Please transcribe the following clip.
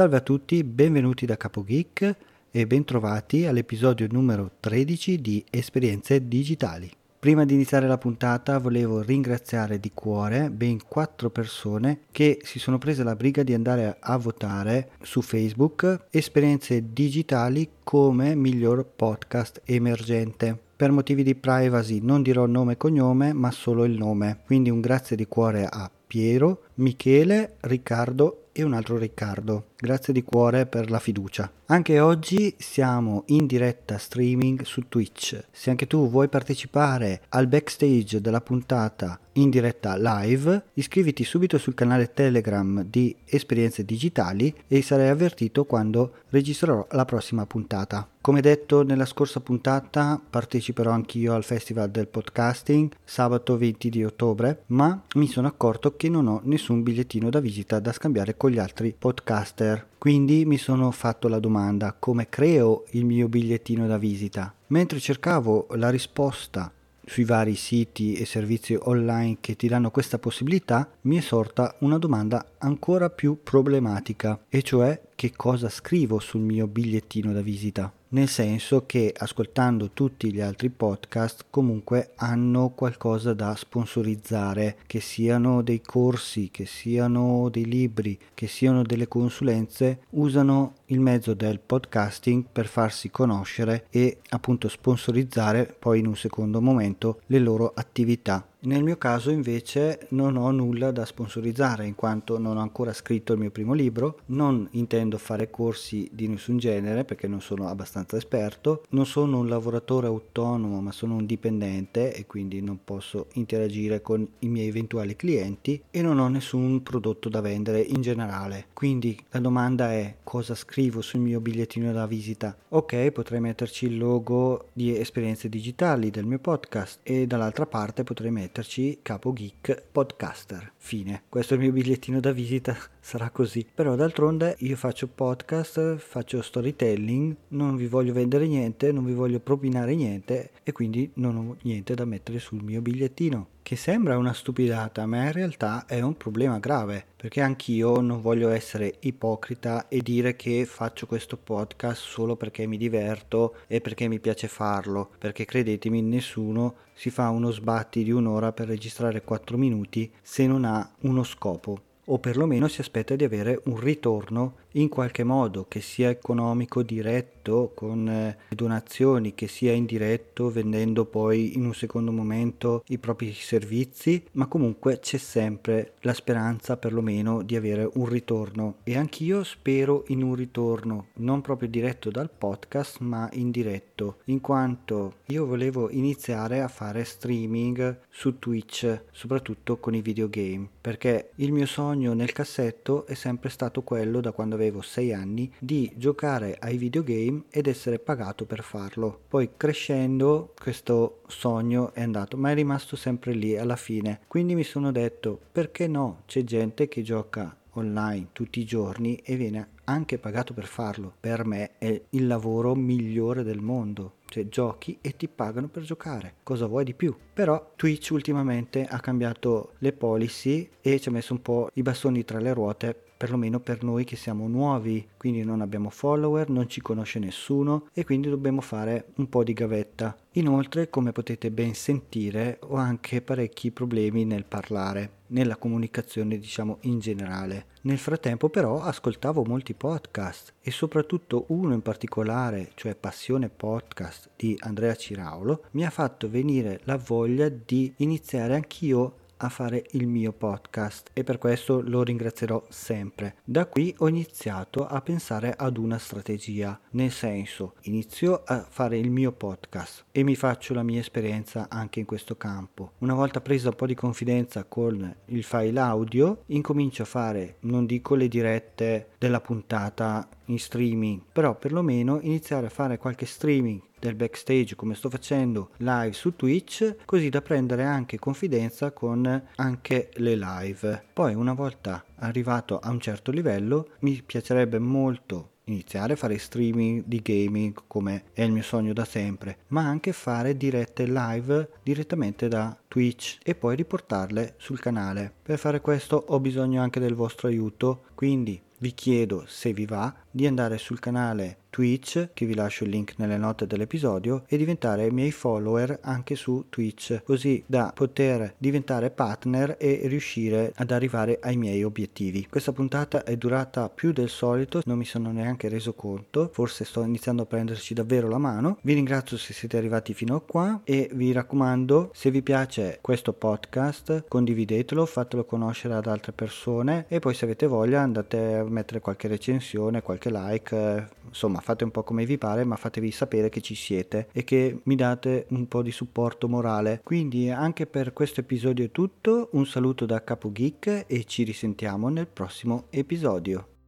Salve a tutti, benvenuti da Capo Geek e bentrovati all'episodio numero 13 di Esperienze Digitali. Prima di iniziare la puntata volevo ringraziare di cuore ben quattro persone che si sono prese la briga di andare a votare su Facebook Esperienze Digitali come miglior podcast emergente. Per motivi di privacy non dirò nome e cognome, ma solo il nome. Quindi un grazie di cuore a Piero, Michele, Riccardo e un altro Riccardo. Grazie di cuore per la fiducia. Anche oggi siamo in diretta streaming su Twitch. Se anche tu vuoi partecipare al backstage della puntata in diretta live, iscriviti subito sul canale Telegram di Esperienze Digitali e sarai avvertito quando registrerò la prossima puntata. Come detto nella scorsa puntata, parteciperò anch'io al Festival del Podcasting sabato 20 di ottobre, ma mi sono accorto che non ho nessun bigliettino da visita da scambiare con gli altri podcaster quindi mi sono fatto la domanda come creo il mio bigliettino da visita. Mentre cercavo la risposta sui vari siti e servizi online che ti danno questa possibilità, mi è sorta una domanda ancora più problematica, e cioè che cosa scrivo sul mio bigliettino da visita nel senso che ascoltando tutti gli altri podcast comunque hanno qualcosa da sponsorizzare, che siano dei corsi, che siano dei libri, che siano delle consulenze, usano il mezzo del podcasting per farsi conoscere e appunto sponsorizzare poi in un secondo momento le loro attività. Nel mio caso invece non ho nulla da sponsorizzare in quanto non ho ancora scritto il mio primo libro, non intendo fare corsi di nessun genere perché non sono abbastanza esperto, non sono un lavoratore autonomo ma sono un dipendente e quindi non posso interagire con i miei eventuali clienti e non ho nessun prodotto da vendere in generale. Quindi la domanda è cosa scrivo sul mio bigliettino da visita? Ok, potrei metterci il logo di esperienze digitali del mio podcast e dall'altra parte potrei mettere metterci capo geek podcaster. Fine. Questo è il mio bigliettino da visita, sarà così. Però d'altronde io faccio podcast, faccio storytelling, non vi voglio vendere niente, non vi voglio propinare niente e quindi non ho niente da mettere sul mio bigliettino che sembra una stupidata, ma in realtà è un problema grave, perché anch'io non voglio essere ipocrita e dire che faccio questo podcast solo perché mi diverto e perché mi piace farlo, perché credetemi, nessuno si fa uno sbatti di un'ora per registrare 4 minuti se non ha uno scopo o perlomeno si aspetta di avere un ritorno in qualche modo, che sia economico diretto con eh, donazioni, che sia indiretto vendendo poi in un secondo momento i propri servizi, ma comunque c'è sempre la speranza perlomeno di avere un ritorno. E anch'io spero in un ritorno, non proprio diretto dal podcast, ma indiretto, in quanto io volevo iniziare a fare streaming su Twitch, soprattutto con i videogame, perché il mio sogno nel cassetto è sempre stato quello da quando avevo 6 anni di giocare ai videogame ed essere pagato per farlo. Poi crescendo questo sogno è andato, ma è rimasto sempre lì alla fine. Quindi mi sono detto perché no? C'è gente che gioca online tutti i giorni e viene anche pagato per farlo. Per me è il lavoro migliore del mondo. Cioè giochi e ti pagano per giocare. Cosa vuoi di più? Però Twitch ultimamente ha cambiato le policy e ci ha messo un po' i bastoni tra le ruote perlomeno per noi che siamo nuovi, quindi non abbiamo follower, non ci conosce nessuno e quindi dobbiamo fare un po' di gavetta. Inoltre, come potete ben sentire, ho anche parecchi problemi nel parlare, nella comunicazione diciamo in generale. Nel frattempo però ascoltavo molti podcast e soprattutto uno in particolare, cioè Passione Podcast di Andrea Ciraulo, mi ha fatto venire la voglia di iniziare anch'io a fare il mio podcast e per questo lo ringrazierò sempre. Da qui ho iniziato a pensare ad una strategia, nel senso inizio a fare il mio podcast e mi faccio la mia esperienza anche in questo campo. Una volta presa un po' di confidenza con il file audio, incomincio a fare, non dico le dirette della puntata in streaming, però perlomeno iniziare a fare qualche streaming del backstage come sto facendo live su Twitch così da prendere anche confidenza con anche le live poi una volta arrivato a un certo livello mi piacerebbe molto iniziare a fare streaming di gaming come è il mio sogno da sempre, ma anche fare dirette live direttamente da Twitch e poi riportarle sul canale. Per fare questo ho bisogno anche del vostro aiuto, quindi vi chiedo se vi va di andare sul canale Twitch, che vi lascio il link nelle note dell'episodio, e diventare miei follower anche su Twitch, così da poter diventare partner e riuscire ad arrivare ai miei obiettivi. Questa puntata è durata più del solito, non mi sono neanche reso conto, forse sto iniziando a prenderci davvero la mano. Vi ringrazio se siete arrivati fino a qua e vi raccomando, se vi piace questo podcast, condividetelo, fatelo conoscere ad altre persone e poi se avete voglia andate a mettere qualche recensione, qualche like, insomma fate un po' come vi pare, ma fatevi sapere che ci siete e che mi date un po' di supporto morale. Quindi anche per questo episodio è tutto, un saluto da Capo Geek e ci risentiamo nel prossimo episodio.